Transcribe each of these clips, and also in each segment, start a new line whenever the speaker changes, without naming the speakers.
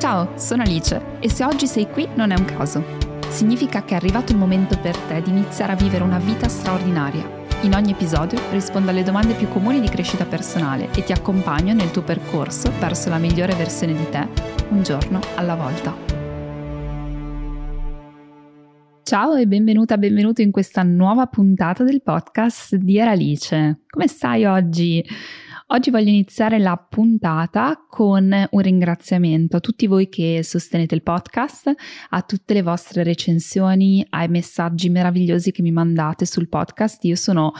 Ciao, sono Alice e se oggi sei qui non è un caso. Significa che è arrivato il momento per te di iniziare a vivere una vita straordinaria. In ogni episodio rispondo alle domande più comuni di crescita personale e ti accompagno nel tuo percorso verso la migliore versione di te, un giorno alla volta. Ciao e benvenuta, benvenuto in questa nuova puntata del podcast di Alice. Come stai oggi? Oggi voglio iniziare la puntata con un ringraziamento a tutti voi che sostenete il podcast, a tutte le vostre recensioni, ai messaggi meravigliosi che mi mandate sul podcast. Io sono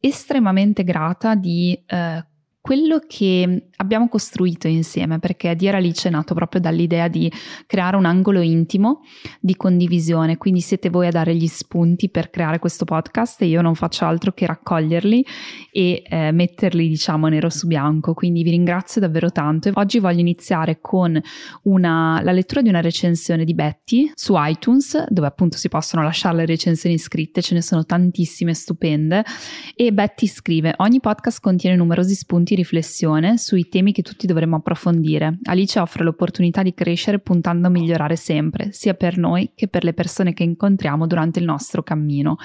estremamente grata di eh, quello che abbiamo costruito insieme, perché Dear Alice è nato proprio dall'idea di creare un angolo intimo di condivisione, quindi siete voi a dare gli spunti per creare questo podcast e io non faccio altro che raccoglierli e eh, metterli diciamo nero su bianco, quindi vi ringrazio davvero tanto. Oggi voglio iniziare con una, la lettura di una recensione di Betty su iTunes, dove appunto si possono lasciare le recensioni scritte, ce ne sono tantissime stupende e Betty scrive ogni podcast contiene numerosi spunti di riflessione sui temi che tutti dovremmo approfondire. Alice offre l'opportunità di crescere puntando a migliorare sempre, sia per noi che per le persone che incontriamo durante il nostro cammino.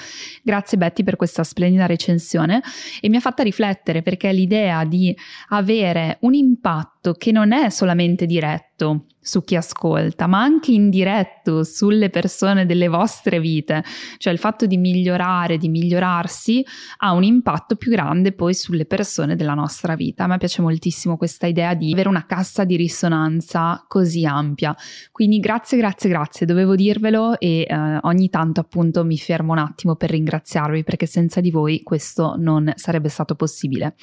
Grazie Betty per questa splendida recensione e mi ha fatta riflettere perché l'idea di avere un impatto che non è solamente diretto, su chi ascolta, ma anche indiretto sulle persone delle vostre vite, cioè il fatto di migliorare, di migliorarsi ha un impatto più grande poi sulle persone della nostra vita. A me piace moltissimo questa idea di avere una cassa di risonanza così ampia. Quindi grazie, grazie, grazie, dovevo dirvelo e eh, ogni tanto appunto mi fermo un attimo per ringraziarvi perché senza di voi questo non sarebbe stato possibile.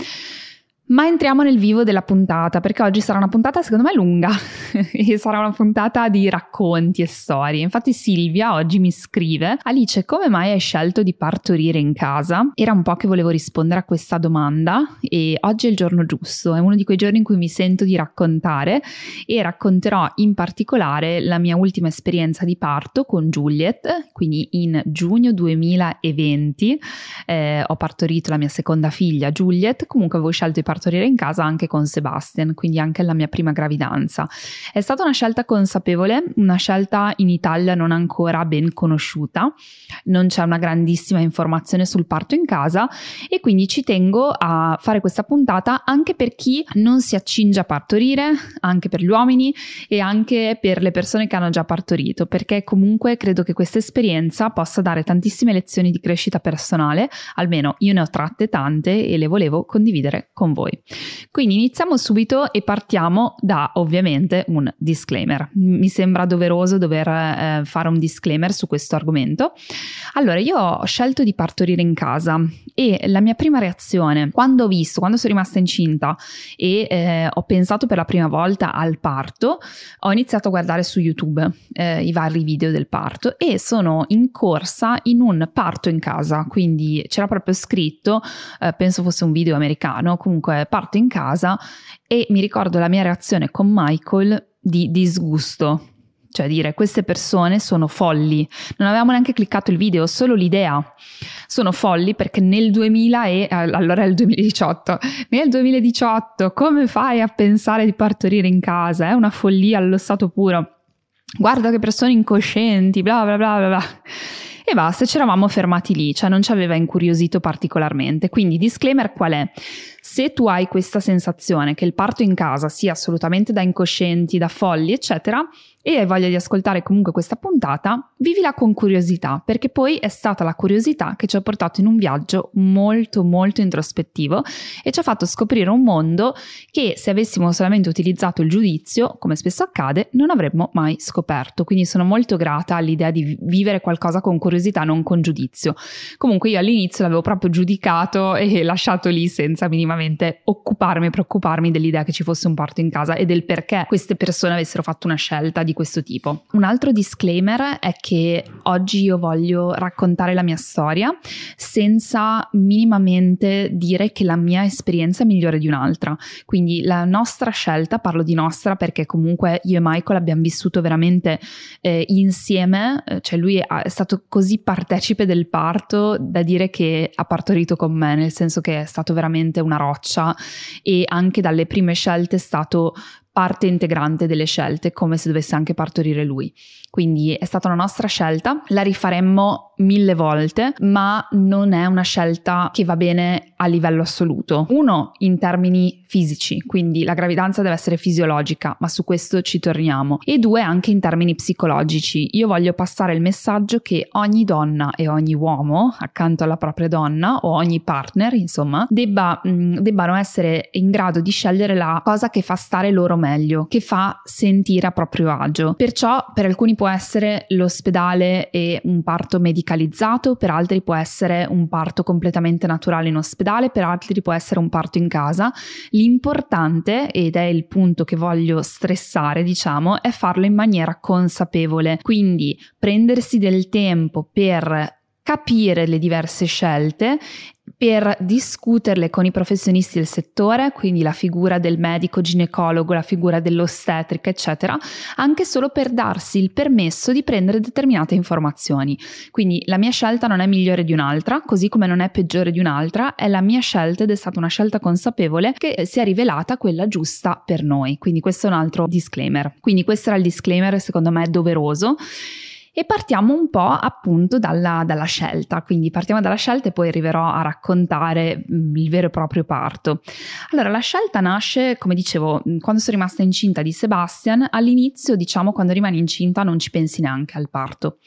Ma entriamo nel vivo della puntata, perché oggi sarà una puntata secondo me lunga e sarà una puntata di racconti e storie. Infatti Silvia oggi mi scrive, Alice, come mai hai scelto di partorire in casa? Era un po' che volevo rispondere a questa domanda e oggi è il giorno giusto, è uno di quei giorni in cui mi sento di raccontare e racconterò in particolare la mia ultima esperienza di parto con Juliet, quindi in giugno 2020 eh, ho partorito la mia seconda figlia Juliet, comunque avevo scelto di partorire partorire in casa anche con Sebastian, quindi anche la mia prima gravidanza. È stata una scelta consapevole, una scelta in Italia non ancora ben conosciuta, non c'è una grandissima informazione sul parto in casa e quindi ci tengo a fare questa puntata anche per chi non si accinge a partorire, anche per gli uomini e anche per le persone che hanno già partorito, perché comunque credo che questa esperienza possa dare tantissime lezioni di crescita personale, almeno io ne ho tratte tante e le volevo condividere con voi voi. Quindi iniziamo subito e partiamo da ovviamente un disclaimer. Mi sembra doveroso dover eh, fare un disclaimer su questo argomento. Allora, io ho scelto di partorire in casa e la mia prima reazione quando ho visto, quando sono rimasta incinta e eh, ho pensato per la prima volta al parto, ho iniziato a guardare su YouTube eh, i vari video del parto e sono in corsa in un parto in casa, quindi c'era proprio scritto, eh, penso fosse un video americano, comunque comunque parto in casa e mi ricordo la mia reazione con Michael di disgusto. Cioè dire queste persone sono folli. Non avevamo neanche cliccato il video, solo l'idea. Sono folli perché nel 2000 e allora è il 2018. Nel 2018 come fai a pensare di partorire in casa? È una follia allo stato puro. Guarda che persone incoscienti, bla bla bla bla. bla. E basta, ci eravamo fermati lì, cioè non ci aveva incuriosito particolarmente. Quindi disclaimer qual è? Se tu hai questa sensazione che il parto in casa sia assolutamente da incoscienti, da folli, eccetera, e hai voglia di ascoltare comunque questa puntata, vivila con curiosità, perché poi è stata la curiosità che ci ha portato in un viaggio molto molto introspettivo e ci ha fatto scoprire un mondo che se avessimo solamente utilizzato il giudizio, come spesso accade, non avremmo mai scoperto. Quindi sono molto grata all'idea di vivere qualcosa con curiosità, non con giudizio. Comunque io all'inizio l'avevo proprio giudicato e lasciato lì senza minimamente occuparmi e preoccuparmi dell'idea che ci fosse un parto in casa e del perché queste persone avessero fatto una scelta di questo tipo. Un altro disclaimer è che oggi io voglio raccontare la mia storia senza minimamente dire che la mia esperienza è migliore di un'altra. Quindi la nostra scelta, parlo di nostra perché comunque io e Michael abbiamo vissuto veramente eh, insieme, eh, cioè lui è stato così partecipe del parto da dire che ha partorito con me, nel senso che è stato veramente una roccia e anche dalle prime scelte è stato parte integrante delle scelte, come se dovesse anche partorire lui. Quindi è stata una nostra scelta, la rifaremmo mille volte, ma non è una scelta che va bene a livello assoluto. Uno, in termini fisici, quindi la gravidanza deve essere fisiologica, ma su questo ci torniamo. E due, anche in termini psicologici. Io voglio passare il messaggio che ogni donna e ogni uomo, accanto alla propria donna, o ogni partner, insomma, debba, mh, mm, debbano essere in grado di scegliere la cosa che fa stare loro meglio, che fa sentire a proprio agio. Perciò per alcuni può essere l'ospedale e un parto medicalizzato, per altri può essere un parto completamente naturale in ospedale, per altri può essere un parto in casa. L'importante, ed è il punto che voglio stressare, diciamo, è farlo in maniera consapevole. Quindi prendersi del tempo per capire le diverse scelte per discuterle con i professionisti del settore, quindi la figura del medico ginecologo, la figura dell'ostetrica, eccetera, anche solo per darsi il permesso di prendere determinate informazioni. Quindi la mia scelta non è migliore di un'altra, così come non è peggiore di un'altra, è la mia scelta ed è stata una scelta consapevole che si è rivelata quella giusta per noi. Quindi questo è un altro disclaimer. Quindi questo era il disclaimer, secondo me doveroso e partiamo un po' appunto dalla, dalla, scelta, quindi partiamo dalla scelta e poi arriverò a raccontare mm, il vero e proprio parto. Allora, la scelta nasce, come dicevo, mm, quando sono rimasta incinta di Sebastian, all'inizio, diciamo, quando rimani incinta non ci pensi neanche al parto.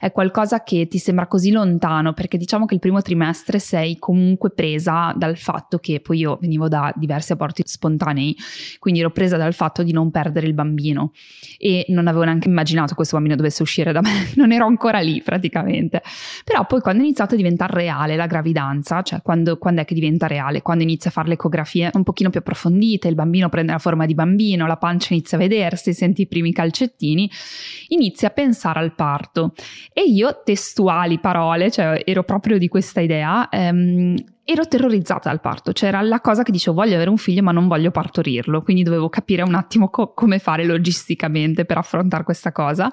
È qualcosa che ti sembra così lontano, perché diciamo che il primo trimestre sei comunque presa dal fatto che poi io venivo da diversi aborti spontanei, quindi ero presa dal fatto di non perdere il bambino e non avevo neanche immaginato che questo bambino dovesse uscire da me non ero ancora lì praticamente. Però poi quando è iniziato a diventare reale la gravidanza, cioè quando, quando è che diventa reale? Quando inizia a fare le ecografie un pochino più approfondite, il bambino prende la forma di bambino, la pancia inizia a vedersi, senti i primi calcettini, inizia a pensare al parto. E io, testuali parole, cioè ero proprio di questa idea, ehm, ero terrorizzata dal parto, cioè era la cosa che dicevo voglio avere un figlio ma non voglio partorirlo, quindi dovevo capire un attimo co- come fare logisticamente per affrontare questa cosa.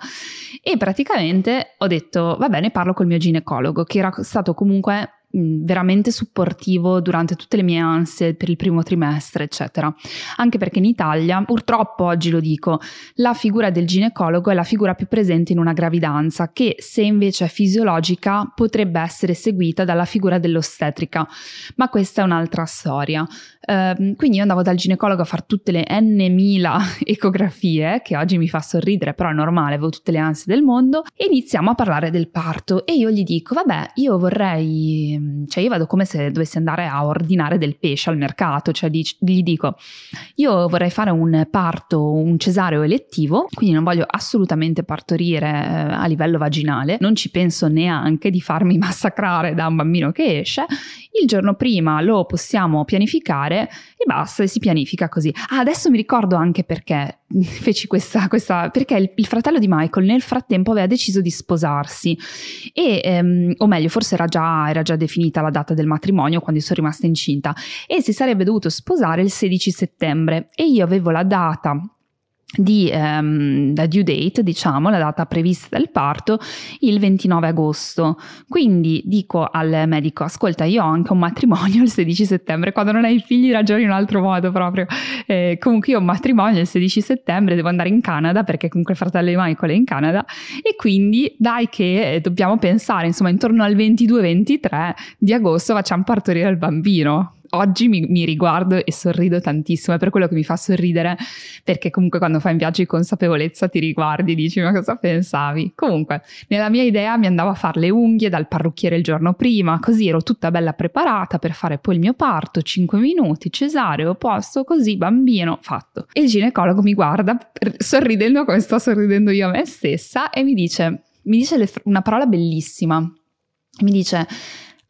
E praticamente ho detto va bene parlo col mio ginecologo che era stato comunque veramente supportivo durante tutte le mie ansie per il primo trimestre, eccetera. Anche perché in Italia, purtroppo oggi lo dico, la figura del ginecologo è la figura più presente in una gravidanza, che se invece è fisiologica potrebbe essere seguita dalla figura dell'ostetrica, ma questa è un'altra storia. Uh, quindi io andavo dal ginecologo a fare tutte le n mila ecografie, che oggi mi fa sorridere, però è normale, avevo tutte le ansie del mondo, e iniziamo a parlare del parto. E io gli dico, vabbè, io vorrei Ehm, cioè io vado come se dovessi andare a ordinare del pesce al mercato, cioè gli dico io vorrei fare un parto, un cesareo elettivo, quindi non voglio assolutamente partorire eh, a livello vaginale, non ci penso neanche di farmi massacrare da un bambino che esce, il giorno prima lo possiamo pianificare e basta, e si pianifica così. Ah, adesso mi ricordo anche perché feci questa, questa perché il, il, fratello di Michael nel frattempo aveva deciso di sposarsi. E, ehm, o meglio, forse era già, era già definita la data del matrimonio quando sono rimasta incinta. E si sarebbe dovuto sposare il 16 settembre. E io avevo la data di um, la due date, diciamo, la data prevista del parto, il 29 agosto. Quindi dico al medico: Ascolta, io ho anche un matrimonio il 16 settembre. Quando non hai figli, ragioni in un altro modo proprio. Eh, comunque, io ho un matrimonio il 16 settembre, devo andare in Canada perché comunque il fratello di Michael è in Canada. E quindi dai, che dobbiamo pensare, insomma, intorno al 22-23 di agosto facciamo partorire il bambino oggi mi, mi, riguardo e sorrido tantissimo, è per quello che mi fa sorridere, perché comunque quando fai un viaggio di consapevolezza ti riguardi dici ma cosa pensavi? Comunque, nella mia idea mi andavo a fare le unghie dal parrucchiere il giorno prima, così ero tutta bella preparata per fare poi il mio parto, 5 minuti, cesareo, posto, così, bambino, fatto. E il ginecologo mi guarda sorridendo come sto sorridendo io a me stessa e mi dice, mi dice una parola bellissima. Mi dice,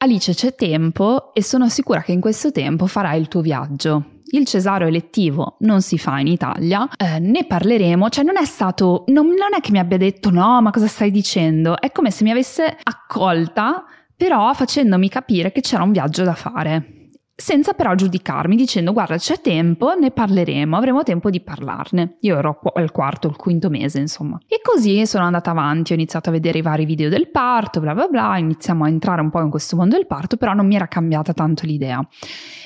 Alice c'è tempo e sono sicura che in questo tempo farai il tuo viaggio. Il cesareo elettivo non si fa in Italia, eh, ne parleremo, cioè non è stato, non, non è che mi abbia detto no, ma cosa stai dicendo? È come se mi avesse accolta, però facendomi capire che c'era un viaggio da fare. Senza però giudicarmi dicendo guarda c'è tempo, ne parleremo, avremo tempo di parlarne. Io ero al quarto, il quinto mese insomma. E così sono andata avanti, ho iniziato a vedere i vari video del parto, bla bla bla, iniziamo a entrare un po' in questo mondo del parto, però non mi era cambiata tanto l'idea.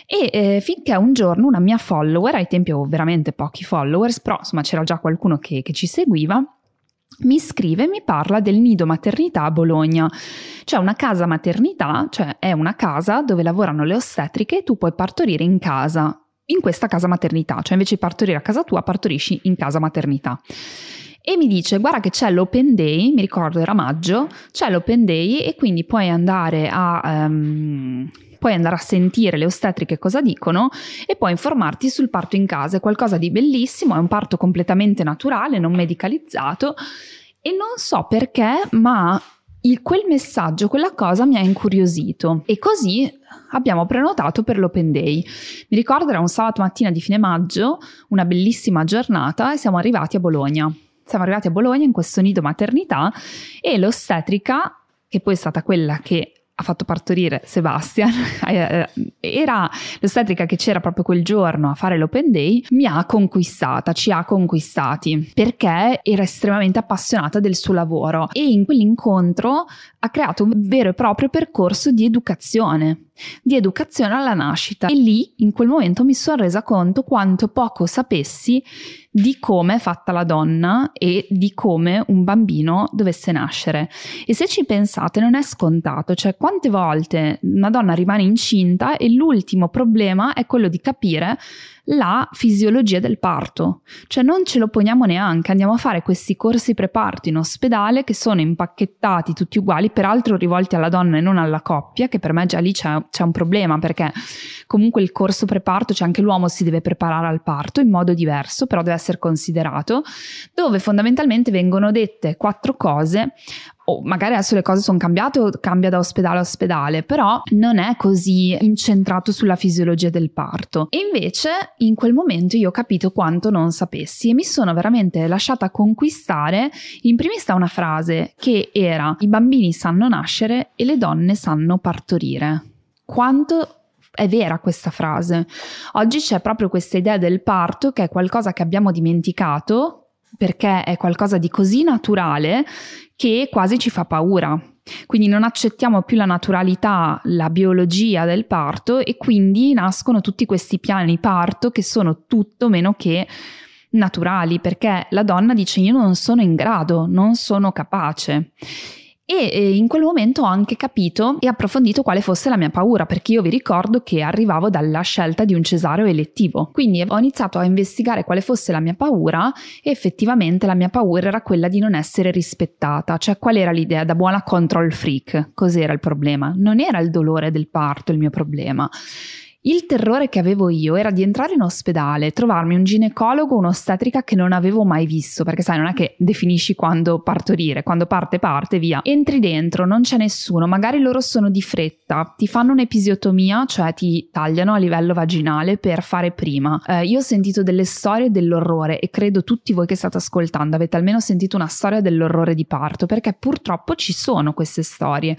E eh, finché un giorno una mia follower, ai tempi avevo veramente pochi followers, però insomma c'era già qualcuno che, che ci seguiva, mi scrive e mi parla del nido maternità a Bologna. C'è una casa maternità, cioè è una casa dove lavorano le ostetriche e tu puoi partorire in casa, in questa casa maternità, cioè invece di partorire a casa tua, partorisci in casa maternità. E mi dice, guarda che c'è l'open day, mi ricordo era maggio, c'è l'open day e quindi puoi andare a... Um, puoi andare a sentire le ostetriche cosa dicono e poi informarti sul parto in casa. È qualcosa di bellissimo, è un parto completamente naturale, non medicalizzato e non so perché, ma il, quel messaggio, quella cosa mi ha incuriosito e così abbiamo prenotato per l'Open Day. Mi ricordo era un sabato mattina di fine maggio, una bellissima giornata e siamo arrivati a Bologna. Siamo arrivati a Bologna in questo nido maternità e l'ostetrica, che poi è stata quella che ha fatto partorire Sebastian, eh, era l'ostetrica che c'era proprio quel giorno a fare l'open day, mi ha conquistata, ci ha conquistati perché era estremamente appassionata del suo lavoro e in quell'incontro ha creato un vero e proprio percorso di educazione di educazione alla nascita e lì in quel momento mi sono resa conto quanto poco sapessi di come è fatta la donna e di come un bambino dovesse nascere. E se ci pensate non è scontato, cioè quante volte una donna rimane incinta e l'ultimo problema è quello di capire la fisiologia del parto, cioè non ce lo poniamo neanche, andiamo a fare questi corsi preparto in ospedale che sono impacchettati tutti uguali, peraltro rivolti alla donna e non alla coppia, che per me già lì c'è, c'è un problema perché comunque il corso preparto, cioè anche l'uomo si deve preparare al parto in modo diverso, però deve essere considerato, dove fondamentalmente vengono dette quattro cose o magari adesso le cose sono cambiate o cambia da ospedale a ospedale, però non è così incentrato sulla fisiologia del parto. E invece in quel momento io ho capito quanto non sapessi e mi sono veramente lasciata conquistare in primis da una frase che era i bambini sanno nascere e le donne sanno partorire. Quanto è vera questa frase. Oggi c'è proprio questa idea del parto che è qualcosa che abbiamo dimenticato perché è qualcosa di così naturale che quasi ci fa paura. Quindi non accettiamo più la naturalità, la biologia del parto e quindi nascono tutti questi piani parto che sono tutto meno che naturali perché la donna dice io non sono in grado, non sono capace. E in quel momento ho anche capito e approfondito quale fosse la mia paura, perché io vi ricordo che arrivavo dalla scelta di un cesareo elettivo. Quindi ho iniziato a investigare quale fosse la mia paura e effettivamente la mia paura era quella di non essere rispettata, cioè qual era l'idea da buona control freak. Cos'era il problema? Non era il dolore del parto il mio problema il terrore che avevo io era di entrare in ospedale, trovarmi un ginecologo un'ostetrica che non avevo mai visto, perché sai, non è che definisci quando partorire, quando parte parte, via. Entri dentro, non c'è nessuno, magari loro sono di fretta, ti fanno un'episiotomia, cioè ti tagliano a livello vaginale per fare prima. Eh, io ho sentito delle storie dell'orrore e credo tutti voi che state ascoltando avete almeno sentito una storia dell'orrore di parto, perché purtroppo ci sono queste storie.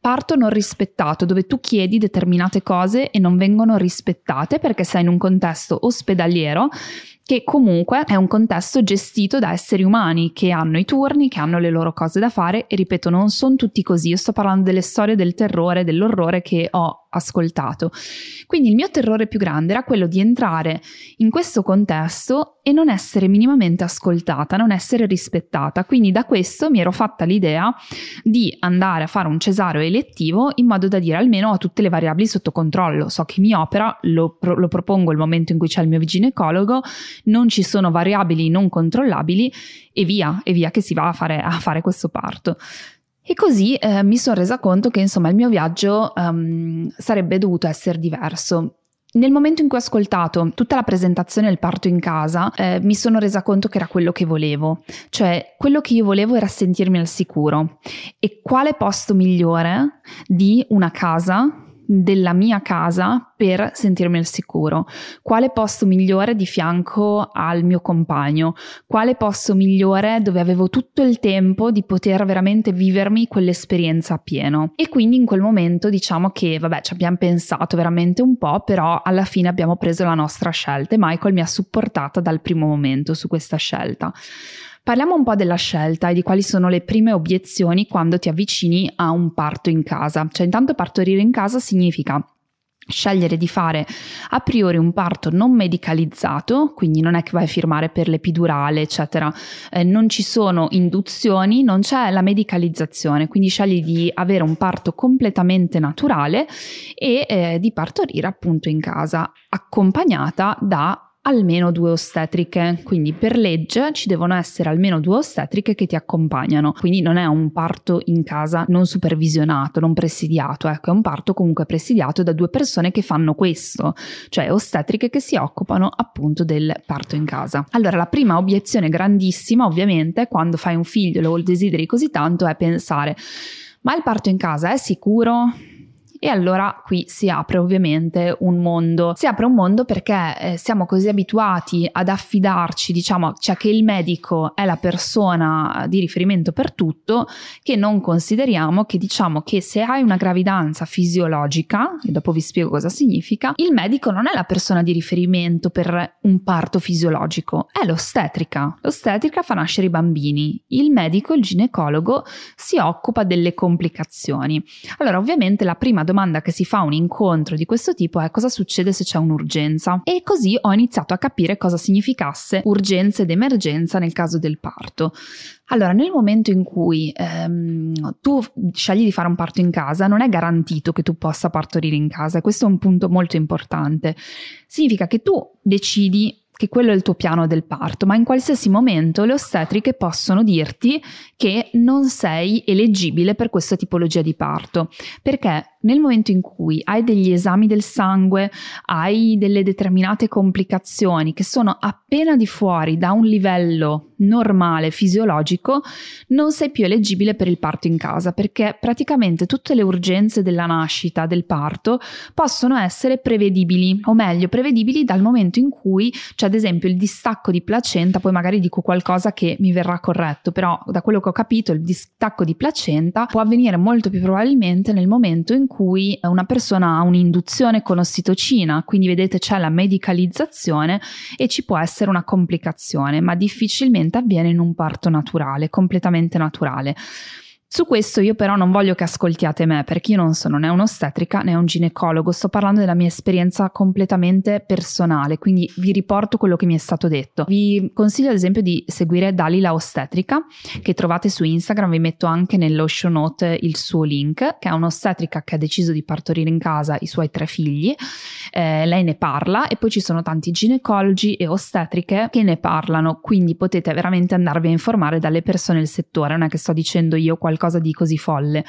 Parto non rispettato, dove tu chiedi determinate cose e non vengono rispettate perché sei in un contesto ospedaliero che comunque è un contesto gestito da esseri umani che hanno i turni, che hanno le loro cose da fare e ripeto, non sono tutti così, io sto parlando delle storie del terrore, dell'orrore che ho ascoltato. Quindi il mio terrore più grande era quello di entrare in questo contesto e non essere minimamente ascoltata, non essere rispettata. Quindi da questo mi ero fatta l'idea di andare a fare un cesareo elettivo in modo da dire almeno ho tutte le variabili sotto controllo. So che mi opera, lo, pro- lo propongo il momento in cui c'è il mio ginecologo, non ci sono variabili non controllabili e via, e via che si va a fare, a fare questo parto. E così eh, mi sono resa conto che insomma il mio viaggio um, sarebbe dovuto essere diverso. Nel momento in cui ho ascoltato tutta la presentazione del parto in casa, eh, mi sono resa conto che era quello che volevo, cioè quello che io volevo era sentirmi al sicuro. E quale posto migliore di una casa della mia casa per sentirmi al sicuro? Quale posto migliore di fianco al mio compagno? Quale posto migliore dove avevo tutto il tempo di poter veramente vivermi quell'esperienza a pieno? E quindi in quel momento diciamo che, vabbè, ci abbiamo pensato veramente un po', però alla fine abbiamo preso la nostra scelta e Michael mi ha supportata dal primo momento su questa scelta. Parliamo un po' della scelta e di quali sono le prime obiezioni quando ti avvicini a un parto in casa. Cioè, intanto partorire in casa significa scegliere di fare a priori un parto non medicalizzato, quindi non è che vai a firmare per l'epidurale, eccetera, eh, non ci sono induzioni, non c'è la medicalizzazione, quindi scegli di avere un parto completamente naturale e eh, di partorire appunto in casa, accompagnata da almeno due ostetriche, quindi per legge ci devono essere almeno due ostetriche che ti accompagnano, quindi non è un parto in casa non supervisionato, non presidiato, ecco, è un parto comunque presidiato da due persone che fanno questo, cioè ostetriche che si occupano appunto del parto in casa. Allora, la prima obiezione grandissima, ovviamente, quando fai un figlio e lo desideri così tanto, è pensare ma il parto in casa è sicuro? E allora qui si apre ovviamente un mondo. Si apre un mondo perché eh, siamo così abituati ad affidarci, diciamo, cioè che il medico è la persona di riferimento per tutto, che non consideriamo che diciamo che se hai una gravidanza fisiologica, e dopo vi spiego cosa significa, il medico non è la persona di riferimento per un parto fisiologico, è l'ostetrica. L'ostetrica fa nascere i bambini. Il medico, il ginecologo, si occupa delle complicazioni. Allora, ovviamente la prima domanda che si fa a un incontro di questo tipo è cosa succede se c'è un'urgenza? E così ho iniziato a capire cosa significasse urgenza ed emergenza nel caso del parto. Allora, nel momento in cui ehm, tu scegli di fare un parto in casa, non è garantito che tu possa partorire in casa, questo è un punto molto importante. Significa che tu decidi che quello è il tuo piano del parto, ma in qualsiasi momento le ostetriche possono dirti che non sei eleggibile per questa tipologia di parto, perché nel momento in cui hai degli esami del sangue, hai delle determinate complicazioni che sono appena di fuori da un livello normale, fisiologico, non sei più eleggibile per il parto in casa, perché praticamente tutte le urgenze della nascita, del parto, possono essere prevedibili, o meglio, prevedibili dal momento in cui c'è ad esempio il distacco di placenta, poi magari dico qualcosa che mi verrà corretto, però da quello che ho capito il distacco di placenta può avvenire molto più probabilmente nel momento in cui una persona ha un'induzione con ossitocina, quindi vedete c'è la medicalizzazione e ci può essere una complicazione, ma difficilmente avviene in un parto naturale, completamente naturale. Su questo io però non voglio che ascoltiate me perché io non sono né un'ostetrica né un ginecologo, sto parlando della mia esperienza completamente personale, quindi vi riporto quello che mi è stato detto. Vi consiglio ad esempio di seguire Dalila Ostetrica che trovate su Instagram, vi metto anche nello show note il suo link, che è un'ostetrica che ha deciso di partorire in casa i suoi tre figli, eh, lei ne parla e poi ci sono tanti ginecologi e ostetriche che ne parlano, quindi potete veramente andarvi a informare dalle persone del settore, non è che sto dicendo io qualcosa qualcosa di così folle.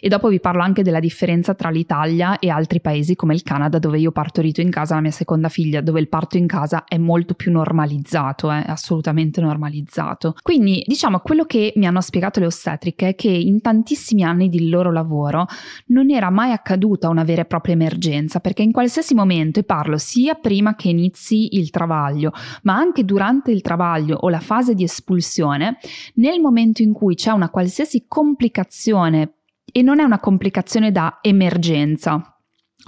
E dopo vi parlo anche della differenza tra l'Italia e altri paesi come il Canada, dove io ho partorito in casa la mia seconda figlia, dove il parto in casa è molto più normalizzato, eh, è assolutamente normalizzato. Quindi, diciamo, quello che mi hanno spiegato le ostetriche è che in tantissimi anni di loro lavoro non era mai accaduta una vera e propria emergenza, perché in qualsiasi momento, e parlo sia prima che inizi il travaglio, ma anche durante il travaglio o la fase di espulsione, nel momento in cui c'è una qualsiasi complicazione e non è una complicazione da emergenza,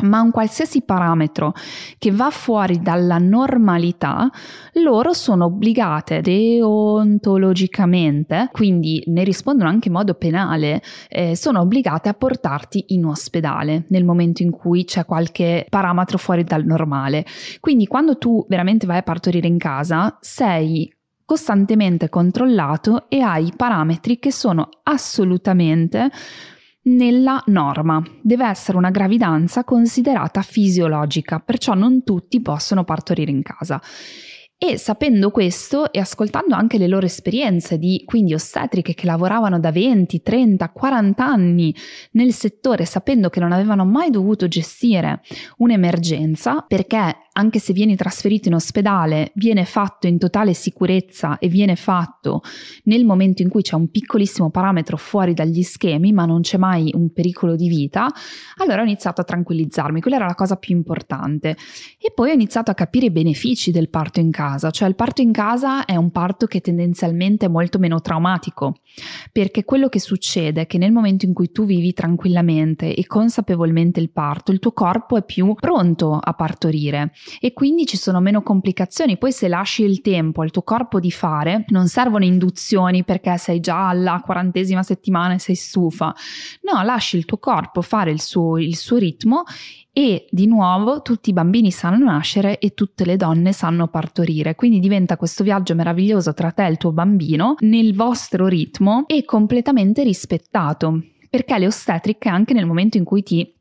ma un qualsiasi parametro che va fuori dalla normalità, loro sono obbligate deontologicamente, quindi ne rispondono anche in modo penale, eh, sono obbligate a portarti in ospedale nel momento in cui c'è qualche parametro fuori dal normale. Quindi quando tu veramente vai a partorire in casa, sei costantemente controllato e hai parametri che sono assolutamente nella norma. Deve essere una gravidanza considerata fisiologica, perciò non tutti possono partorire in casa. E sapendo questo e ascoltando anche le loro esperienze di quindi ostetriche che lavoravano da 20, 30, 40 anni nel settore, sapendo che non avevano mai dovuto gestire un'emergenza, perché anche se vieni trasferito in ospedale, viene fatto in totale sicurezza e viene fatto nel momento in cui c'è un piccolissimo parametro fuori dagli schemi, ma non c'è mai un pericolo di vita, allora ho iniziato a tranquillizzarmi, quella era la cosa più importante. E poi ho iniziato a capire i benefici del parto in casa, cioè il parto in casa è un parto che tendenzialmente è molto meno traumatico, perché quello che succede è che nel momento in cui tu vivi tranquillamente e consapevolmente il parto, il tuo corpo è più pronto a partorire e quindi ci sono meno complicazioni. Poi se lasci il tempo al tuo corpo di fare, non servono induzioni perché sei già alla quarantesima settimana e sei stufa. No, lasci il tuo corpo fare il suo, il suo ritmo e di nuovo tutti i bambini sanno nascere e tutte le donne sanno partorire, quindi diventa questo viaggio meraviglioso tra te e il tuo bambino nel vostro ritmo e completamente rispettato, perché le ostetriche anche nel momento in cui ti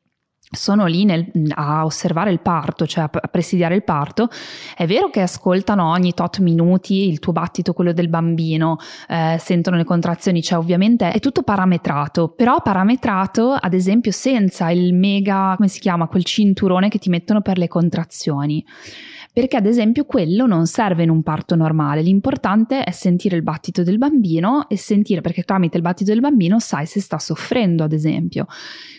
sono lì nel, a osservare il parto, cioè a, presidiare il parto, è vero che ascoltano ogni tot minuti il tuo battito, quello del bambino, eh, sentono le contrazioni, cioè ovviamente è tutto parametrato, però parametrato ad esempio senza il mega, come si chiama, quel cinturone che ti mettono per le contrazioni. Perché ad esempio quello non serve in un parto normale, l'importante è sentire il battito del bambino e sentire perché tramite il battito del bambino sai se sta soffrendo ad esempio.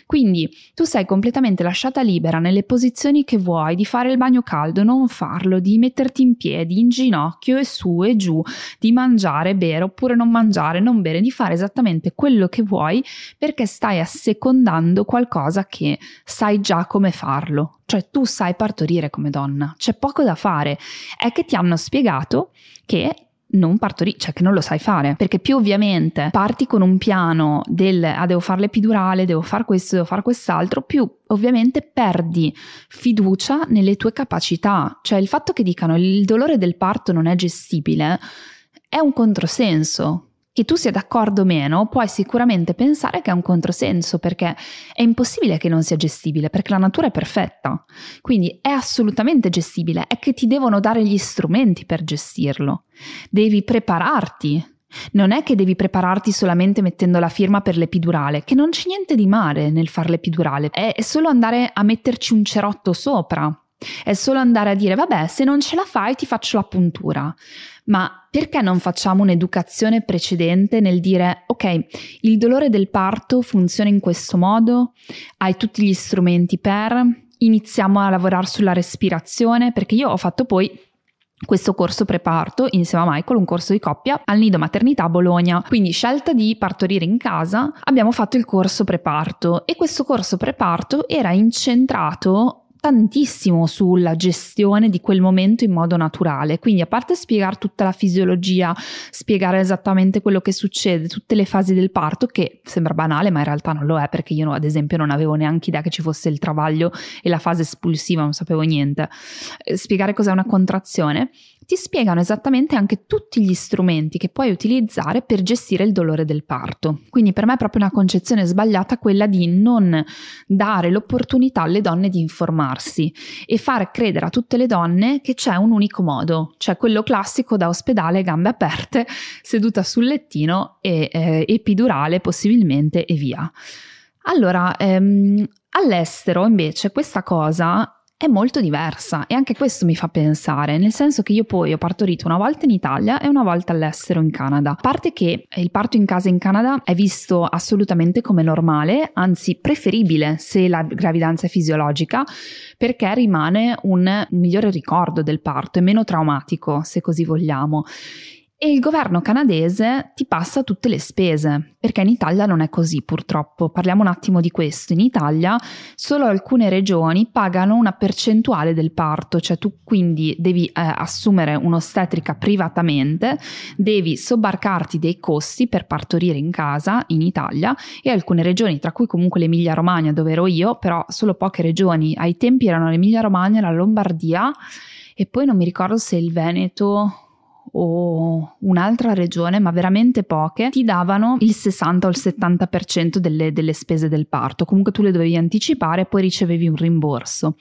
Quindi tu sei completamente lasciata libera nelle posizioni che vuoi di fare il bagno caldo, non farlo, di metterti in piedi, in ginocchio e su e giù, di mangiare, bere oppure non mangiare, non bere, di fare esattamente quello che vuoi perché stai assecondando qualcosa che sai già come farlo. Cioè tu sai partorire come donna, c'è poco da fare. È che ti hanno spiegato che non partorire, cioè che non lo sai fare, perché più ovviamente parti con un piano del ah, devo fare l'epidurale, devo fare questo, devo fare quest'altro, più ovviamente perdi fiducia nelle tue capacità, cioè il fatto che dicano il dolore del parto non è gestibile è un controsenso, che tu sia d'accordo o meno, puoi sicuramente pensare che è un controsenso perché è impossibile che non sia gestibile, perché la natura è perfetta. Quindi è assolutamente gestibile, è che ti devono dare gli strumenti per gestirlo. Devi prepararti. Non è che devi prepararti solamente mettendo la firma per l'epidurale, che non c'è niente di male nel fare l'epidurale, è solo andare a metterci un cerotto sopra. È solo andare a dire, vabbè, se non ce la fai ti faccio la puntura. Ma perché non facciamo un'educazione precedente nel dire, ok, il dolore del parto funziona in questo modo, hai tutti gli strumenti per, iniziamo a lavorare sulla respirazione, perché io ho fatto poi questo corso preparto insieme a Michael, un corso di coppia al nido maternità Bologna. Quindi scelta di partorire in casa, abbiamo fatto il corso preparto e questo corso preparto era incentrato tantissimo sulla gestione di quel momento in modo naturale. Quindi, a parte spiegare tutta la fisiologia, spiegare esattamente quello che succede, tutte le fasi del parto, che sembra banale, ma in realtà non lo è, perché io, ad esempio, non avevo neanche idea che ci fosse il travaglio e la fase espulsiva, non sapevo niente. Eh, spiegare cos'è una contrazione ti spiegano esattamente anche tutti gli strumenti che puoi utilizzare per gestire il dolore del parto. Quindi per me è proprio una concezione sbagliata quella di non dare l'opportunità alle donne di informarsi e far credere a tutte le donne che c'è un unico modo, cioè quello classico da ospedale, gambe aperte, seduta sul lettino e eh, epidurale possibilmente e via. Allora, ehm, all'estero invece questa cosa è molto diversa e anche questo mi fa pensare, nel senso che io poi ho partorito una volta in Italia e una volta all'estero in Canada. A parte che il parto in casa in Canada è visto assolutamente come normale, anzi preferibile se la gravidanza è fisiologica, perché rimane un migliore ricordo del parto, è meno traumatico se così vogliamo e il governo canadese ti passa tutte le spese, perché in Italia non è così purtroppo. Parliamo un attimo di questo. In Italia solo alcune regioni pagano una percentuale del parto, cioè tu quindi devi eh, assumere un'ostetrica privatamente, devi sobbarcarti dei costi per partorire in casa in Italia e alcune regioni, tra cui comunque l'Emilia Romagna dove ero io, però solo poche regioni, ai tempi erano l'Emilia Romagna, la Lombardia e poi non mi ricordo se il Veneto o un'altra regione, ma veramente poche, ti davano il 60 o il 70% delle, delle spese del parto. Comunque tu le dovevi anticipare e poi ricevevi un rimborso.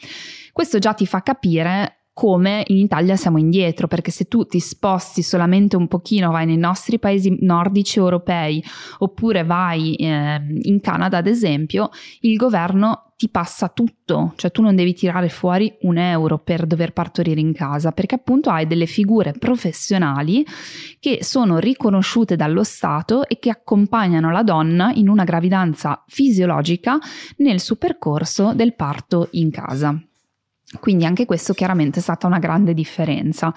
Questo già ti fa capire come in Italia siamo indietro, perché se tu ti sposti solamente un pochino, vai nei nostri paesi nordici europei oppure vai eh, in Canada ad esempio, il governo ti passa tutto, cioè tu non devi tirare fuori un euro per dover partorire in casa, perché appunto hai delle figure professionali che sono riconosciute dallo Stato e che accompagnano la donna in una gravidanza fisiologica nel suo percorso del parto in casa. Quindi anche questo chiaramente è stata una grande differenza.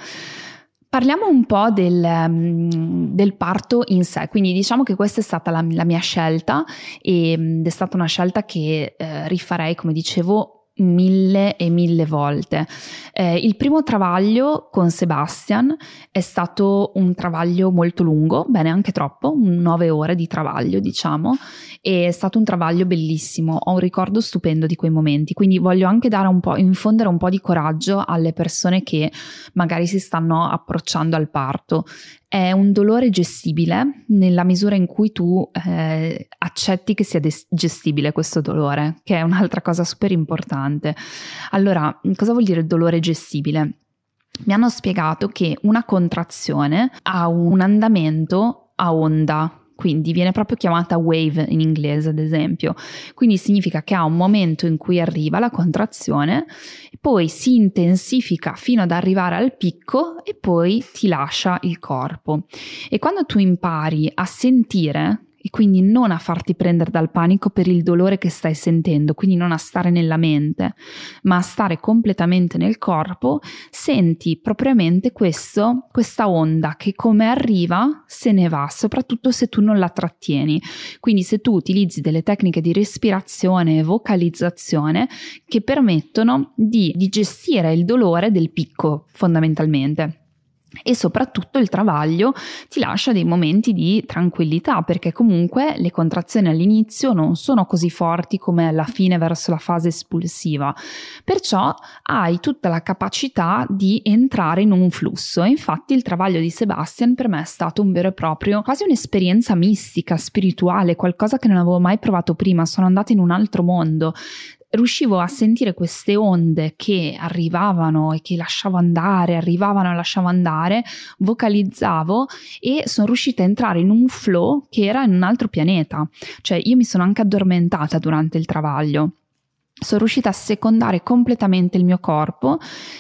Parliamo un po' del, um, del, parto in sé, quindi diciamo che questa è stata la, la mia scelta ed è stata una scelta che eh, rifarei, come dicevo, mille e mille volte. Eh, il primo travaglio con Sebastian è stato un travaglio molto lungo, bene anche troppo, nove ore di travaglio diciamo, e è stato un travaglio bellissimo, ho un ricordo stupendo di quei momenti, quindi voglio anche dare un po', infondere un po' di coraggio alle persone che magari si stanno approcciando al parto è un dolore gestibile nella misura in cui tu eh, accetti che sia des- gestibile questo dolore, che è un'altra cosa super importante. Allora, cosa vuol dire dolore gestibile? Mi hanno spiegato che una contrazione ha un andamento a onda, quindi viene proprio chiamata wave in inglese ad esempio, quindi significa che ha un momento in cui arriva la contrazione, poi si intensifica fino ad arrivare al picco e poi ti lascia il corpo. E quando tu impari a sentire e quindi non a farti prendere dal panico per il dolore che stai sentendo, quindi non a stare nella mente, ma a stare completamente nel corpo, senti propriamente questo, questa onda che come arriva se ne va, soprattutto se tu non la trattieni. Quindi se tu utilizzi delle tecniche di respirazione e vocalizzazione che permettono di, di gestire il dolore del picco fondamentalmente e soprattutto il travaglio ti lascia dei momenti di tranquillità perché comunque le contrazioni all'inizio non sono così forti come alla fine verso la fase espulsiva. Perciò hai tutta la capacità di entrare in un flusso. Infatti il travaglio di Sebastian per me è stato un vero e proprio quasi un'esperienza mistica spirituale qualcosa che non avevo mai provato prima. Sono andata in un altro mondo riuscivo a sentire queste onde che arrivavano e che lasciavo andare, arrivavano e lasciavo andare, vocalizzavo e sono riuscita a entrare in un flow che era in un altro pianeta. Cioè io mi sono anche addormentata durante il travaglio sono riuscita a secondare completamente il mio corpo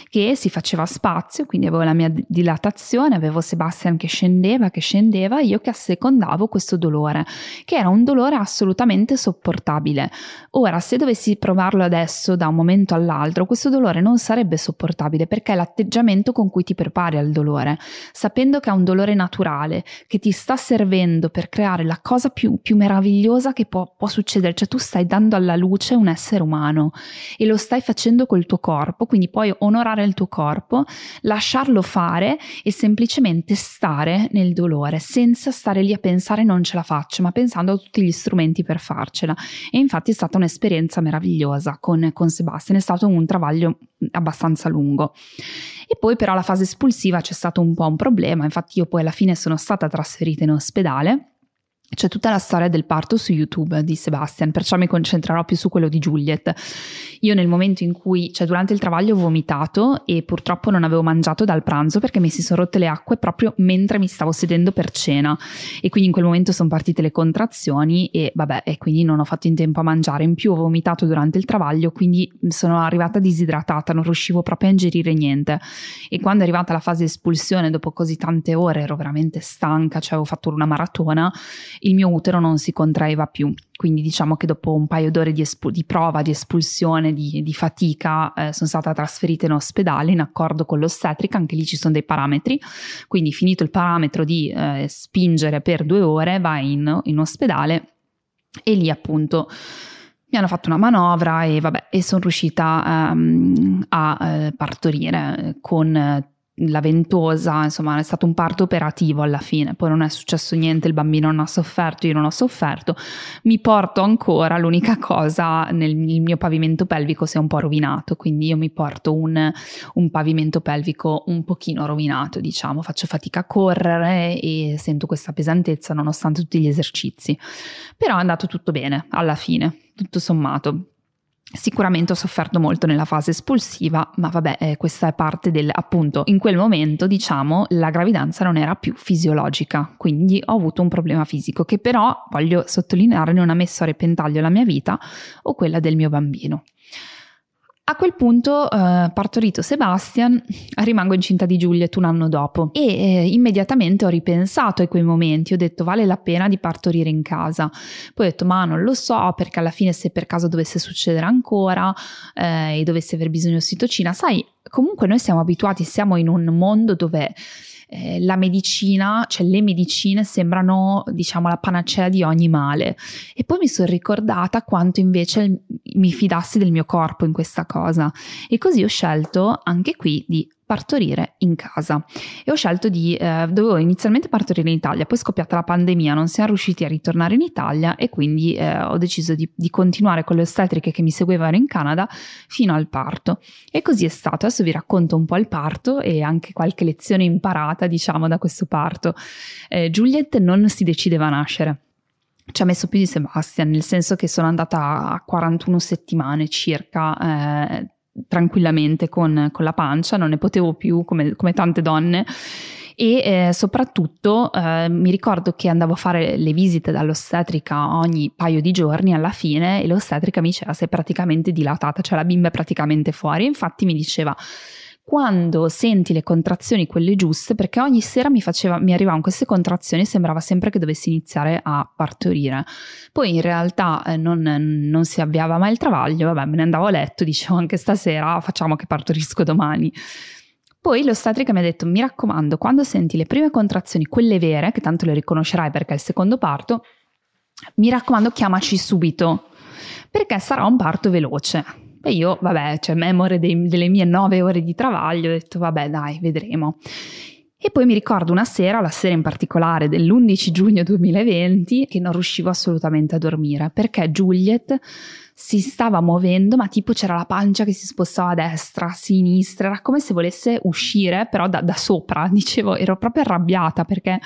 che si faceva spazio, quindi avevo la mia dilatazione, avevo Sebastian che scendeva, che scendeva, io che assecondavo questo dolore, che era un dolore assolutamente sopportabile. Ora, se dovessi provarlo adesso da un momento all'altro, questo dolore non sarebbe sopportabile perché è l'atteggiamento con cui ti prepari al dolore, sapendo che è un dolore naturale, che ti sta servendo per creare la cosa più, più meravigliosa che può, può succedere, cioè tu stai dando alla luce un essere umano umano e lo stai facendo col tuo corpo, quindi puoi onorare il tuo corpo, lasciarlo fare e semplicemente stare nel dolore senza stare lì a pensare non ce la faccio, ma pensando a tutti gli strumenti per farcela. E infatti è stata un'esperienza meravigliosa con, con Sebastian, è stato un travaglio abbastanza lungo. E poi però la fase espulsiva c'è stato un po' un problema, infatti io poi alla fine sono stata trasferita in ospedale c'è tutta la storia del parto su YouTube di Sebastian, perciò mi concentrerò più su quello di Juliet. Io nel momento in cui, cioè durante il travaglio ho vomitato e purtroppo non avevo mangiato dal pranzo perché mi si sono rotte le acque proprio mentre mi stavo sedendo per cena e quindi in quel momento sono partite le contrazioni e vabbè, e quindi non ho fatto in tempo a mangiare. In più ho vomitato durante il travaglio, quindi sono arrivata disidratata, non riuscivo proprio a ingerire niente. E quando è arrivata la fase espulsione, dopo così tante ore, ero veramente stanca, cioè avevo fatto una maratona il mio utero non si contraeva più. Quindi diciamo che dopo un paio d'ore di, espu- di prova, di espulsione, di, di fatica, eh, sono stata trasferita in ospedale in accordo con l'ostetrica, anche lì ci sono dei parametri, quindi finito il parametro di eh, spingere per due ore vai in, in ospedale e lì appunto mi hanno fatto una manovra e vabbè e sono riuscita um, a uh, partorire con la ventosa, insomma è stato un parto operativo alla fine, poi non è successo niente, il bambino non ha sofferto, io non ho sofferto, mi porto ancora, l'unica cosa nel mio pavimento pelvico si è un po' rovinato, quindi io mi porto un, un pavimento pelvico un pochino rovinato, diciamo, faccio fatica a correre e sento questa pesantezza nonostante tutti gli esercizi, però è andato tutto bene alla fine, tutto sommato. Sicuramente ho sofferto molto nella fase espulsiva, ma vabbè, eh, questa è parte del appunto in quel momento, diciamo, la gravidanza non era più fisiologica, quindi ho avuto un problema fisico che però voglio sottolineare non ha messo a repentaglio la mia vita o quella del mio bambino. A quel punto, eh, partorito Sebastian, rimango incinta di Juliet un anno dopo e eh, immediatamente ho ripensato a quei momenti, ho detto vale la pena di partorire in casa. Poi ho detto ma non lo so perché alla fine se per caso dovesse succedere ancora eh, e dovessi aver bisogno di ossitocina, sai, comunque noi siamo abituati, siamo in un mondo dove eh, la medicina, cioè le medicine sembrano diciamo la panacea di ogni male. E poi mi sono ricordata quanto invece mi fidassi del mio corpo in questa cosa e così ho scelto anche qui di partorire in casa. E ho scelto di eh, dovevo inizialmente partorire in Italia poi scoppiata la pandemia non siamo riusciti a ritornare in Italia e quindi eh, ho deciso di, di, continuare con le ostetriche che mi seguivano in Canada fino al parto. E così è stato. Adesso vi racconto un po' il parto e anche qualche lezione imparata diciamo da questo parto. Eh, Juliet non si decideva a nascere. Ci ha messo più di Sebastian, nel senso che sono andata a 41 settimane circa eh, tranquillamente con, con, la pancia, non ne potevo più come, come tante donne. E eh, soprattutto eh, mi ricordo che andavo a fare le visite dall'ostetrica ogni paio di giorni alla fine e l'ostetrica mi diceva sei praticamente dilatata, cioè la bimba è praticamente fuori, infatti mi diceva quando senti le contrazioni quelle giuste, perché ogni sera mi, faceva, mi arrivavano queste contrazioni e sembrava sempre che dovessi iniziare a partorire. Poi in realtà eh, non, non, si avviava mai il travaglio, vabbè me ne andavo a letto, dicevo anche stasera facciamo che partorisco domani. Poi l'ostetrica mi ha detto mi raccomando, quando senti le prime contrazioni, quelle vere, che tanto le riconoscerai perché è il secondo parto, mi raccomando chiamaci subito, perché sarà un parto veloce. E io, vabbè, cioè memore dei, delle mie nove ore di travaglio, ho detto, vabbè, dai, vedremo. E poi mi ricordo una sera, la sera in particolare dell'11 giugno 2020, che non riuscivo assolutamente a dormire perché Juliet si stava muovendo, ma tipo c'era la pancia che si spostava a destra, a sinistra, era come se volesse uscire, però da, da sopra. Dicevo, ero proprio arrabbiata perché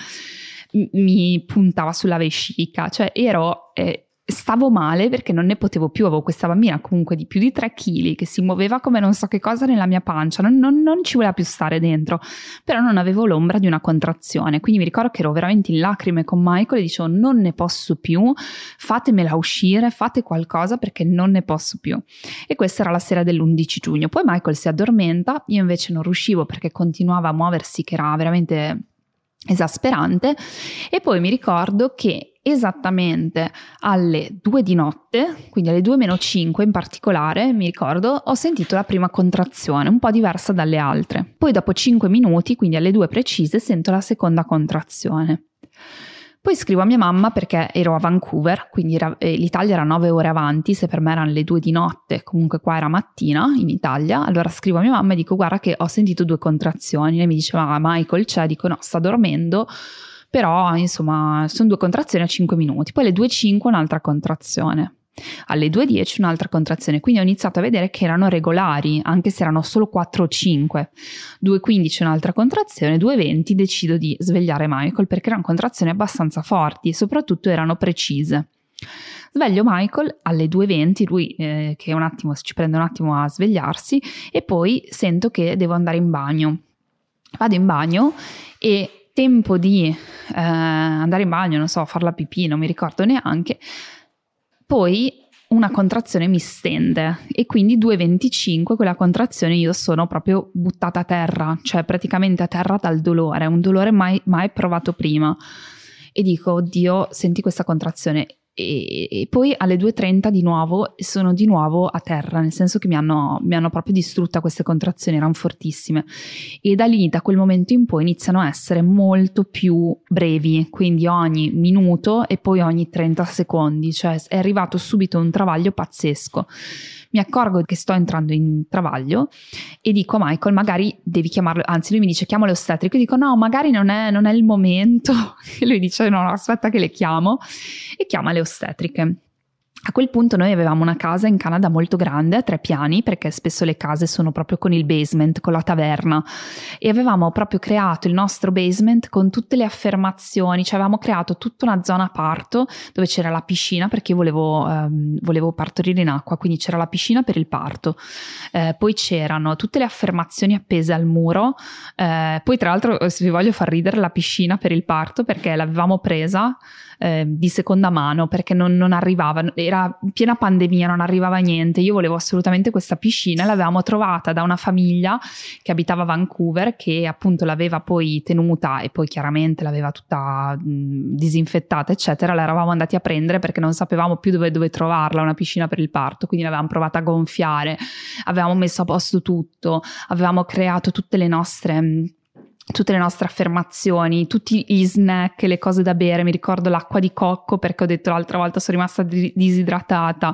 mi puntava sulla vescica, cioè ero. Eh, stavo male perché non ne potevo più, avevo questa bambina comunque di più di 3 kg che si muoveva come non so che cosa nella mia pancia, non, non, non, ci voleva più stare dentro, però non avevo l'ombra di una contrazione, quindi mi ricordo che ero veramente in lacrime con Michael e dicevo non ne posso più, fatemela uscire, fate qualcosa perché non ne posso più. E questa era la sera dell'11 giugno, poi Michael si addormenta, io invece non riuscivo perché continuava a muoversi che era veramente esasperante e poi mi ricordo che esattamente alle 2 di notte, quindi alle 2 meno 5 in particolare, mi ricordo, ho sentito la prima contrazione, un po' diversa dalle altre. Poi dopo 5 minuti, quindi alle 2 precise, sento la seconda contrazione. Poi scrivo a mia mamma perché ero a Vancouver, quindi era, eh, l'Italia era 9 ore avanti, se per me erano le 2 di notte, comunque qua era mattina in Italia, allora scrivo a mia mamma e dico guarda che ho sentito due contrazioni, lei mi diceva ah, Michael c'è, dico no sta dormendo, però insomma sono due contrazioni a 5 minuti, poi alle 2.05 un'altra contrazione. Alle 2.10 un'altra contrazione, quindi ho iniziato a vedere che erano regolari, anche se erano solo 4 o 5. 2.15 un'altra contrazione, 2.20 decido di svegliare Michael perché erano contrazioni abbastanza forti e soprattutto erano precise. Sveglio Michael alle 2.20, lui eh, che un attimo, ci prende un attimo a svegliarsi e poi sento che devo andare in bagno. Vado in bagno e tempo di eh, andare in bagno, non so, far la pipì, non mi ricordo neanche, poi una contrazione mi stende e quindi 2,25 quella contrazione io sono proprio buttata a terra, cioè praticamente a terra dal dolore, un dolore mai, mai provato prima. E dico, oddio, senti questa contrazione e, e, poi alle 2.30 di nuovo sono di nuovo a terra, nel senso che mi hanno, mi hanno, proprio distrutta queste contrazioni, erano fortissime. E da lì, da quel momento in poi, iniziano a essere molto più brevi, quindi ogni minuto e poi ogni 30 secondi, cioè è arrivato subito un travaglio pazzesco mi accorgo che sto entrando in travaglio e dico a Michael magari devi chiamarlo, anzi lui mi dice chiamo l'ostetrico e dico no magari non è, non è il momento. E lui dice no aspetta che le chiamo. E chiama le ostetriche A quel punto noi avevamo una casa in Canada molto grande, a tre piani, perché spesso le case sono proprio con il basement, con la taverna, e avevamo proprio creato il nostro basement con tutte le affermazioni, cioè avevamo creato tutta una zona parto dove c'era la piscina, perché io volevo, ehm, volevo partorire in acqua, quindi c'era la piscina per il parto, eh, poi c'erano tutte le affermazioni appese al muro, eh, poi tra l'altro se vi voglio far ridere la piscina per il parto, perché l'avevamo presa eh, di seconda mano perché non, non, arrivava, era piena pandemia, non arrivava niente. Io volevo assolutamente questa piscina, l'avevamo trovata da una famiglia che abitava a Vancouver che appunto l'aveva poi tenuta e poi chiaramente l'aveva tutta mh, disinfettata, eccetera. L'eravamo andati a prendere perché non sapevamo più dove, dove trovarla, una piscina per il parto, quindi l'avevamo provata a gonfiare, avevamo messo a posto tutto, avevamo creato tutte le nostre tutte le nostre affermazioni, tutti gli snack, le cose da bere, mi ricordo l'acqua di cocco perché ho detto l'altra volta sono rimasta disidratata.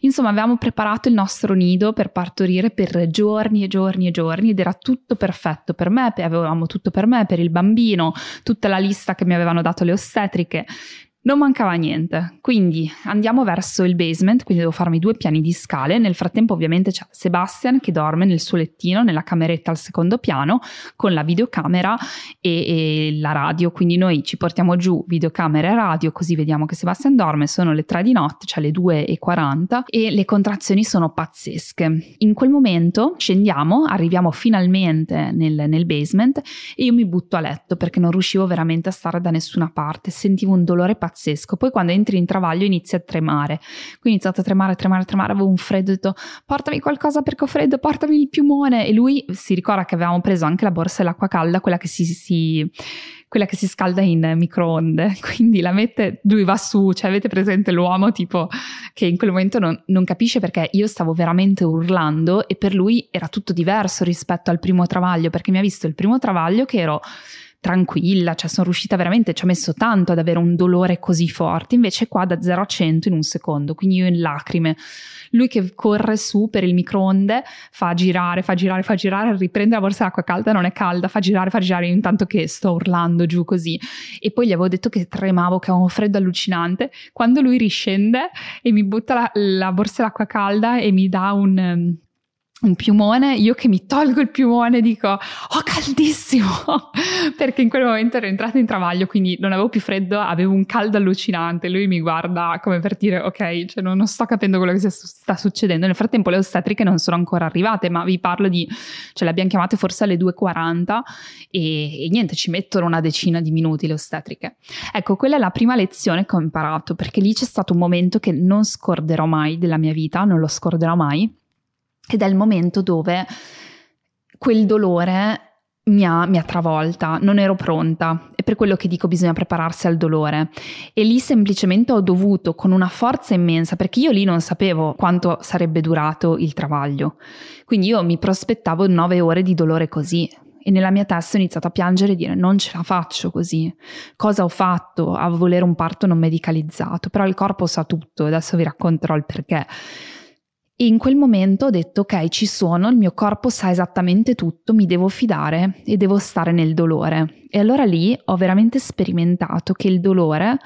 Insomma, avevamo preparato il nostro nido per partorire per giorni e giorni e giorni ed era tutto perfetto per me, avevamo tutto per me, per il bambino, tutta la lista che mi avevano dato le ostetriche. Non mancava niente, quindi andiamo verso il basement, quindi devo farmi due piani di scale. Nel frattempo ovviamente c'è Sebastian che dorme nel suo lettino, nella cameretta al secondo piano, con la videocamera e, e la radio, quindi noi ci portiamo giù videocamera e radio, così vediamo che Sebastian dorme, sono le 3 di notte, cioè le 2.40 e le contrazioni sono pazzesche. In quel momento scendiamo, arriviamo finalmente nel, nel basement e io mi butto a letto perché non riuscivo veramente a stare da nessuna parte, sentivo un dolore pazzesco pazzesco. Poi quando entri in travaglio inizi a tremare. Quindi ho iniziato a tremare, tremare, tremare, avevo un freddo, ho detto portami qualcosa perché ho freddo, portami il piumone. E lui si ricorda che avevamo preso anche la borsa dell'acqua calda, quella che si, si quella che si scalda in microonde, quindi la mette, lui va su, cioè avete presente l'uomo tipo che in quel momento non, non, capisce perché io stavo veramente urlando e per lui era tutto diverso rispetto al primo travaglio, perché mi ha visto il primo travaglio che ero tranquilla, cioè sono riuscita veramente, ci ho messo tanto ad avere un dolore così forte, invece qua da 0 a 100 in un secondo, quindi io in lacrime. Lui che corre su per il microonde, fa girare, fa girare, fa girare, riprende la borsa d'acqua calda, non è calda, fa girare, fa girare, intanto che sto urlando giù così. E poi gli avevo detto che tremavo, che avevo un freddo allucinante. Quando lui riscende e mi butta la, la borsa d'acqua calda e mi dà un un piumone, io che mi tolgo il piumone dico oh caldissimo! Perché in quel momento ero entrata in travaglio quindi non avevo più freddo, avevo un caldo allucinante lui mi guarda come per dire ok cioè non, non sto capendo quello che sta succedendo. Nel frattempo le ostetriche non sono ancora arrivate ma vi parlo di ce le abbiamo chiamate forse alle 2.40 e, e niente ci mettono una decina di minuti le ostetriche. Ecco quella è la prima lezione che ho imparato perché lì c'è stato un momento che non scorderò mai della mia vita non lo scorderò mai ed è il momento dove quel dolore mi ha, mi ha, travolta, non ero pronta. È per quello che dico bisogna prepararsi al dolore. E lì semplicemente ho dovuto, con una forza immensa, perché io lì non sapevo quanto sarebbe durato il travaglio. Quindi io mi prospettavo nove ore di dolore così. E nella mia testa ho iniziato a piangere e dire non ce la faccio così. Cosa ho fatto a volere un parto non medicalizzato? Però il corpo sa tutto, adesso vi racconterò il perché. E in quel momento ho detto ok, ci sono, il mio corpo sa esattamente tutto, mi devo fidare e devo stare nel dolore. E allora lì ho veramente sperimentato che il dolore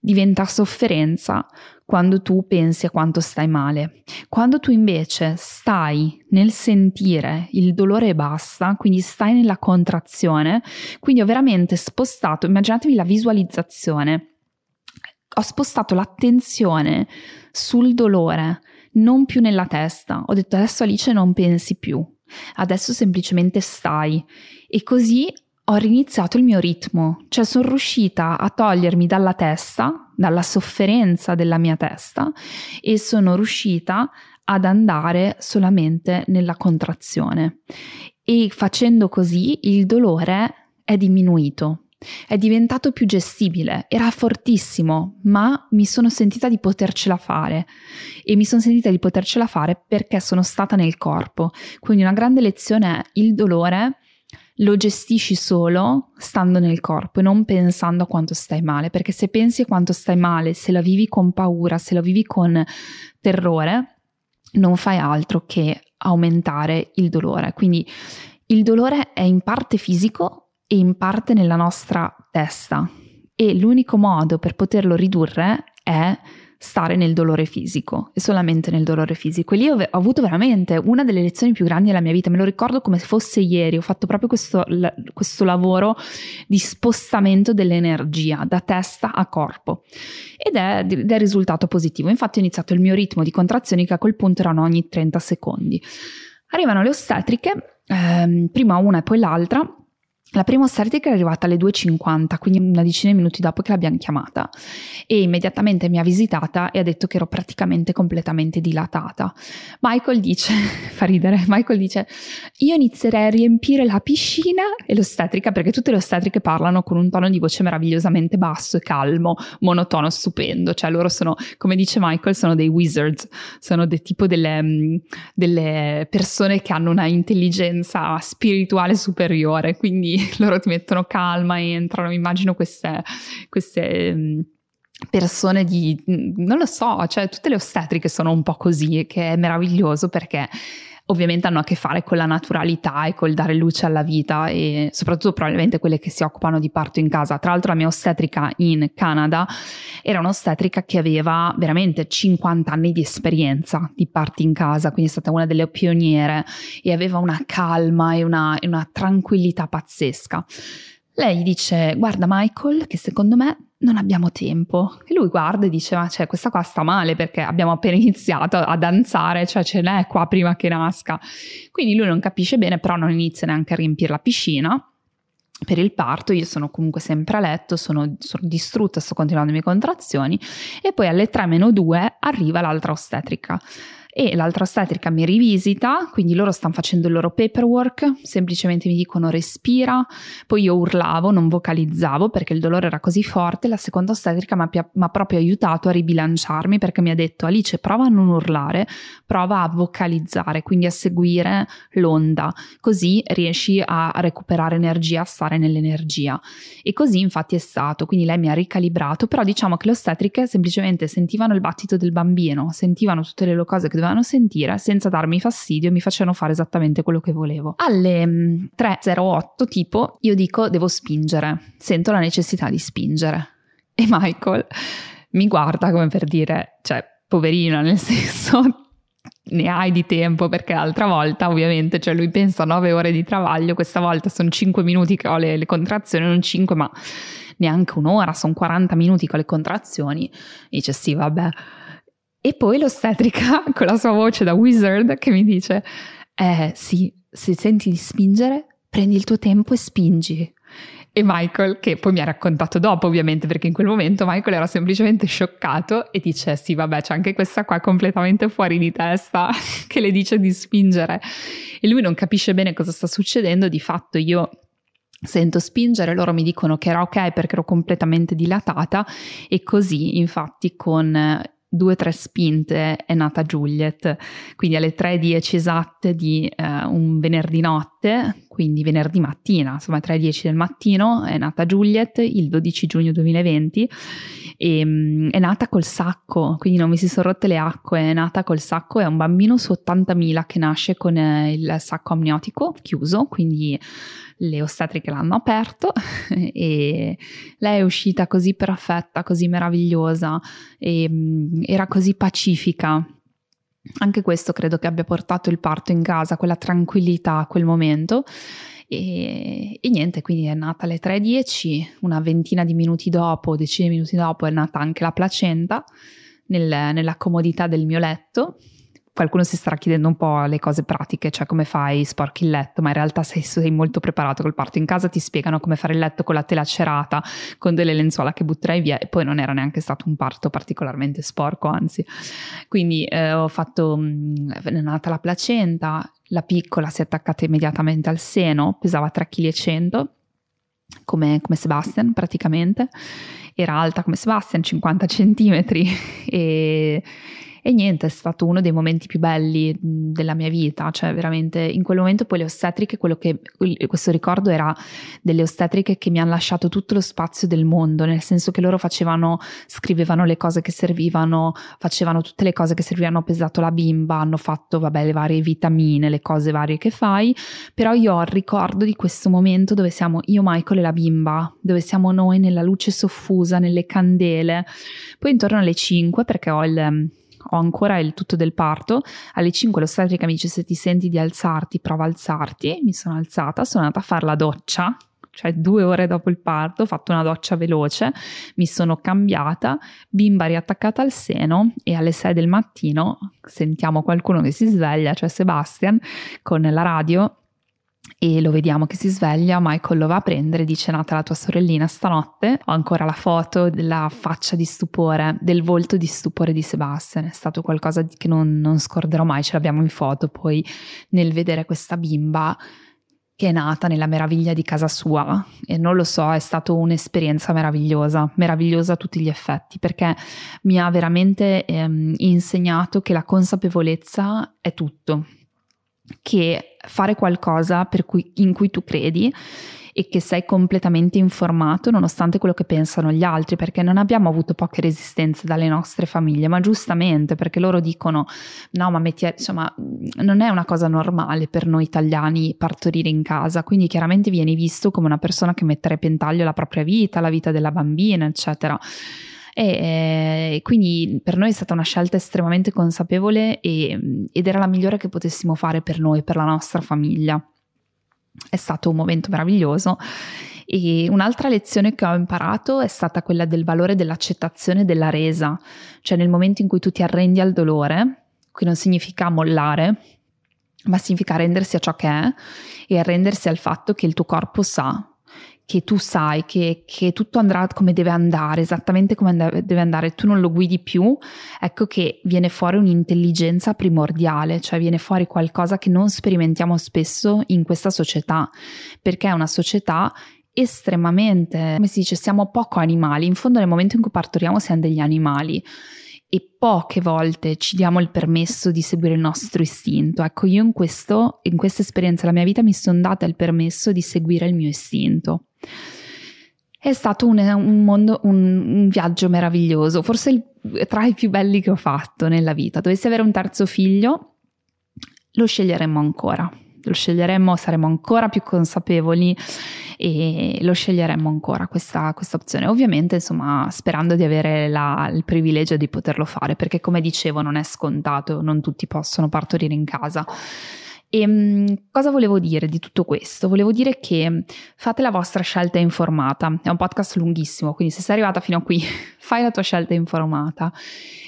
diventa sofferenza quando tu pensi a quanto stai male. Quando tu invece stai nel sentire il dolore e basta, quindi stai nella contrazione, quindi ho veramente spostato, immaginatevi la visualizzazione, ho spostato l'attenzione sul dolore non più nella testa. Ho detto adesso Alice non pensi più, adesso semplicemente stai. E così ho riniziato il mio ritmo, cioè sono riuscita a togliermi dalla testa, dalla sofferenza della mia testa e sono riuscita ad andare solamente nella contrazione. E facendo così il dolore è diminuito. È diventato più gestibile, era fortissimo, ma mi sono sentita di potercela fare e mi sono sentita di potercela fare perché sono stata nel corpo. Quindi una grande lezione è il dolore lo gestisci solo stando nel corpo e non pensando a quanto stai male, perché se pensi a quanto stai male, se la vivi con paura, se la vivi con terrore, non fai altro che aumentare il dolore. Quindi il dolore è in parte fisico, e in parte nella nostra testa e l'unico modo per poterlo ridurre è stare nel dolore fisico e solamente nel dolore fisico. E lì ho, ho, avuto veramente una delle lezioni più grandi della mia vita, me lo ricordo come se fosse ieri, ho fatto proprio questo, questo lavoro di spostamento dell'energia da testa a corpo ed è, ed risultato positivo. Infatti ho iniziato il mio ritmo di contrazioni che a quel punto erano ogni 30 secondi. Arrivano le ostetriche, ehm, prima una e poi l'altra, la prima ostetrica è arrivata alle 2.50, quindi una decina di minuti dopo che l'abbiamo chiamata e immediatamente mi ha visitata e ha detto che ero praticamente completamente dilatata. Michael dice, fa ridere, Michael dice io inizierei a riempire la piscina e l'ostetrica perché tutte le ostetriche parlano con un tono di voce meravigliosamente basso e calmo, monotono, stupendo, cioè loro sono, come dice Michael, sono dei wizards, sono dei, tipo delle, mm, delle persone che hanno una intelligenza spirituale superiore, quindi loro ti mettono calma, entrano, immagino queste, queste mm, persone di, mm, non lo so, cioè tutte le ostetriche sono un po' così, che è meraviglioso perché ovviamente hanno a che fare con la naturalità e col dare luce alla vita e soprattutto probabilmente quelle che si occupano di parto in casa. Tra l'altro la mia ostetrica in Canada era un'ostetrica che aveva veramente 50 anni di esperienza di parti in casa, quindi è stata una delle pioniere e aveva una calma e una, e una tranquillità pazzesca. Lei dice: Guarda, Michael, che secondo me non abbiamo tempo. E lui guarda e dice: Ma cioè, questa qua sta male perché abbiamo appena iniziato a danzare, cioè ce n'è qua prima che nasca. Quindi lui non capisce bene, però non inizia neanche a riempire la piscina. Per il parto io sono comunque sempre a letto, sono, sono distrutta, sto continuando le mie contrazioni e poi alle 3-2 arriva l'altra ostetrica e l'altra ostetrica mi rivisita, quindi loro stanno facendo il loro paperwork, semplicemente mi dicono respira, poi io urlavo, non vocalizzavo perché il dolore era così forte, la seconda ostetrica mi ha proprio aiutato a ribilanciarmi perché mi ha detto Alice prova a non urlare, prova a vocalizzare, quindi a seguire l'onda, così riesci a recuperare energia, a stare nell'energia. E così infatti è stato, quindi lei mi ha ricalibrato, però diciamo che le ostetriche semplicemente sentivano il battito del bambino, sentivano tutte le cose che dovevano sentire senza darmi fastidio e mi facevano fare esattamente quello che volevo. Alle 3.08 mm, tipo io dico devo spingere, sento la necessità di spingere. E Michael mi guarda come per dire, cioè poverino nel senso ne hai di tempo perché l'altra volta ovviamente cioè lui pensa a 9 ore di travaglio, questa volta sono 5 minuti che ho le, le contrazioni, non 5 ma neanche un'ora, sono 40 minuti con le contrazioni. E dice sì vabbè e poi l'ostetrica con la sua voce da wizard che mi dice, eh sì, se senti di spingere, prendi il tuo tempo e spingi. E Michael, che poi mi ha raccontato dopo ovviamente, perché in quel momento Michael era semplicemente scioccato e dice sì vabbè c'è anche questa qua completamente fuori di testa che le dice di spingere. E lui non capisce bene cosa sta succedendo, di fatto io sento spingere, loro mi dicono che era ok perché ero completamente dilatata e così infatti con due o tre spinte è nata Juliet, quindi alle 3.10 esatte di eh, un venerdì notte, quindi venerdì mattina, insomma 3.10 del mattino, è nata Juliet il 12 giugno 2020 e um, è nata col sacco, quindi non mi si sono rotte le acque, è nata col sacco, è un bambino su 80.000 che nasce con eh, il sacco amniotico chiuso, quindi le ostetriche l'hanno aperto e lei è uscita così perfetta, così meravigliosa e um, era così pacifica. Anche questo credo che abbia portato il parto in casa, quella tranquillità quel momento. E, e, niente, quindi è nata alle 3.10, una ventina di minuti dopo, decine di minuti dopo, è nata anche la placenta nel, nella comodità del mio letto qualcuno si starà chiedendo un po' le cose pratiche, cioè come fai, sporchi il letto, ma in realtà sei, sei, molto preparato col parto in casa, ti spiegano come fare il letto con la tela cerata, con delle lenzuola che butterai via e poi non era neanche stato un parto particolarmente sporco, anzi. Quindi eh, ho fatto, mh, mm, è nata la placenta, la piccola si è attaccata immediatamente al seno, pesava 3,1 kg, come, come Sebastian praticamente, era alta come Sebastian, 50 centimetri e E niente, è stato uno dei momenti più belli della mia vita, cioè veramente in quel momento poi le ostetriche, quello che questo ricordo era delle ostetriche che mi hanno lasciato tutto lo spazio del mondo, nel senso che loro facevano, scrivevano le cose che servivano, facevano tutte le cose che servivano, hanno pesato la bimba, hanno fatto vabbè le varie vitamine, le cose varie che fai, però io ho il ricordo di questo momento dove siamo io, Michael e la bimba, dove siamo noi nella luce soffusa, nelle candele, poi intorno alle 5 perché ho il ho ancora il tutto del parto. Alle 5 l'ostetrica mi dice se ti senti di alzarti, prova a alzarti. Mi sono alzata, sono andata a fare la doccia, cioè due ore dopo il parto, ho fatto una doccia veloce, mi sono cambiata, bimba riattaccata al seno e alle 6 del mattino sentiamo qualcuno che si sveglia, cioè Sebastian, con la radio e lo vediamo che si sveglia, Michael lo va a prendere, dice nata la tua sorellina stanotte, ho ancora la foto della faccia di stupore, del volto di stupore di Sebastian, è stato qualcosa che non, non scorderò mai, ce l'abbiamo in foto poi nel vedere questa bimba che è nata nella meraviglia di casa sua. E non lo so, è stata un'esperienza meravigliosa, meravigliosa a tutti gli effetti, perché mi ha veramente ehm, insegnato che la consapevolezza è tutto, che fare qualcosa cui, in cui tu credi e che sei completamente informato nonostante quello che pensano gli altri, perché non abbiamo avuto poche resistenze dalle nostre famiglie, ma giustamente perché loro dicono no, ma metti, insomma, non è una cosa normale per noi italiani partorire in casa, quindi chiaramente vieni visto come una persona che mette a repentaglio la propria vita, la vita della bambina, eccetera. E, eh, quindi per noi è stata una scelta estremamente consapevole e, ed era la migliore che potessimo fare per noi, per la nostra famiglia. È stato un momento meraviglioso. E un'altra lezione che ho imparato è stata quella del valore dell'accettazione della resa, cioè nel momento in cui tu ti arrendi al dolore, che non significa mollare, ma significa arrendersi a ciò che è e arrendersi al fatto che il tuo corpo sa che tu sai che, che, tutto andrà come deve andare, esattamente come deve andare, tu non lo guidi più, ecco che viene fuori un'intelligenza primordiale, cioè viene fuori qualcosa che non sperimentiamo spesso in questa società, perché è una società estremamente, come si dice, siamo poco animali, in fondo nel momento in cui partoriamo siamo degli animali e poche volte ci diamo il permesso di seguire il nostro istinto. Ecco, io in, questo, in questa esperienza della mia vita mi sono data il permesso di seguire il mio istinto. È stato un, un, mondo, un, un viaggio meraviglioso, forse il, tra i più belli che ho fatto nella vita. Dovessi avere un terzo figlio, lo sceglieremmo ancora. Lo sceglieremmo, saremmo ancora più consapevoli e lo sceglieremmo ancora questa, questa opzione. Ovviamente, insomma, sperando di avere la, il privilegio di poterlo fare, perché come dicevo non è scontato, non tutti possono partorire in casa. E ehm, cosa volevo dire di tutto questo? Volevo dire che fate la vostra scelta informata. È un podcast lunghissimo, quindi se sei arrivata fino a qui, fai la tua scelta informata.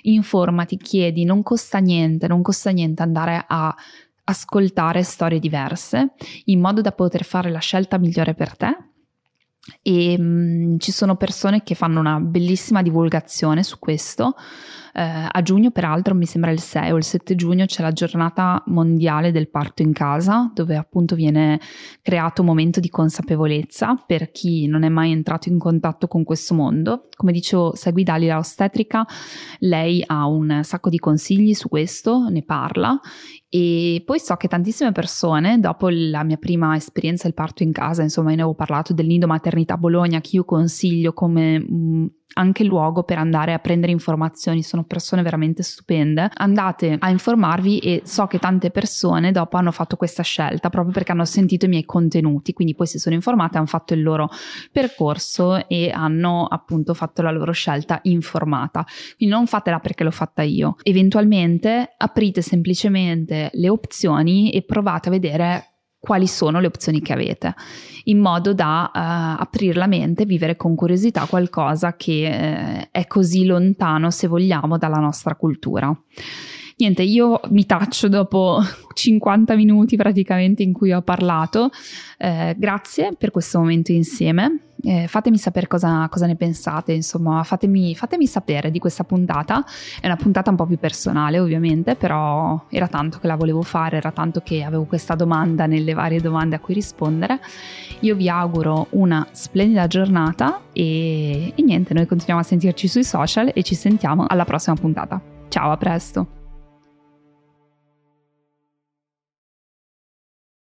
Informati, chiedi, non costa niente, non costa niente andare a ascoltare storie diverse in modo da poter fare la scelta migliore per te. E mh, mm, ci sono persone che fanno una bellissima divulgazione su questo. Eh, a giugno, peraltro, mi sembra il 6 o il 7 giugno, c'è la giornata mondiale del parto in casa, dove appunto viene creato un momento di consapevolezza per chi non è mai entrato in contatto con questo mondo. Come dicevo, segui Dalila Ostetrica, lei ha un sacco di consigli su questo, ne parla e poi so che tantissime persone, dopo la mia prima esperienza del parto in casa, insomma, ne avevo parlato del nido maternità Bologna, che io consiglio come mh, anche luogo per andare a prendere informazioni, sono persone veramente stupende. Andate a informarvi e so che tante persone dopo hanno fatto questa scelta proprio perché hanno sentito i miei contenuti, quindi poi si sono informate, hanno fatto il loro percorso e hanno appunto fatto la loro scelta informata. Quindi non fatela perché l'ho fatta io. Eventualmente aprite semplicemente le opzioni e provate a vedere quali sono le opzioni che avete, in modo da uh, aprire la mente vivere con curiosità qualcosa che uh, è così lontano, se vogliamo, dalla nostra cultura. Niente, io mi taccio dopo 50 minuti praticamente in cui ho parlato. Eh, grazie per questo momento insieme. Eh, fatemi sapere cosa, cosa, ne pensate, insomma, fatemi, fatemi, sapere di questa puntata. È una puntata un po' più personale, ovviamente, però era tanto che la volevo fare, era tanto che avevo questa domanda nelle varie domande a cui rispondere. Io vi auguro una splendida giornata e, e niente, noi continuiamo a sentirci sui social e ci sentiamo alla prossima puntata. Ciao, a presto!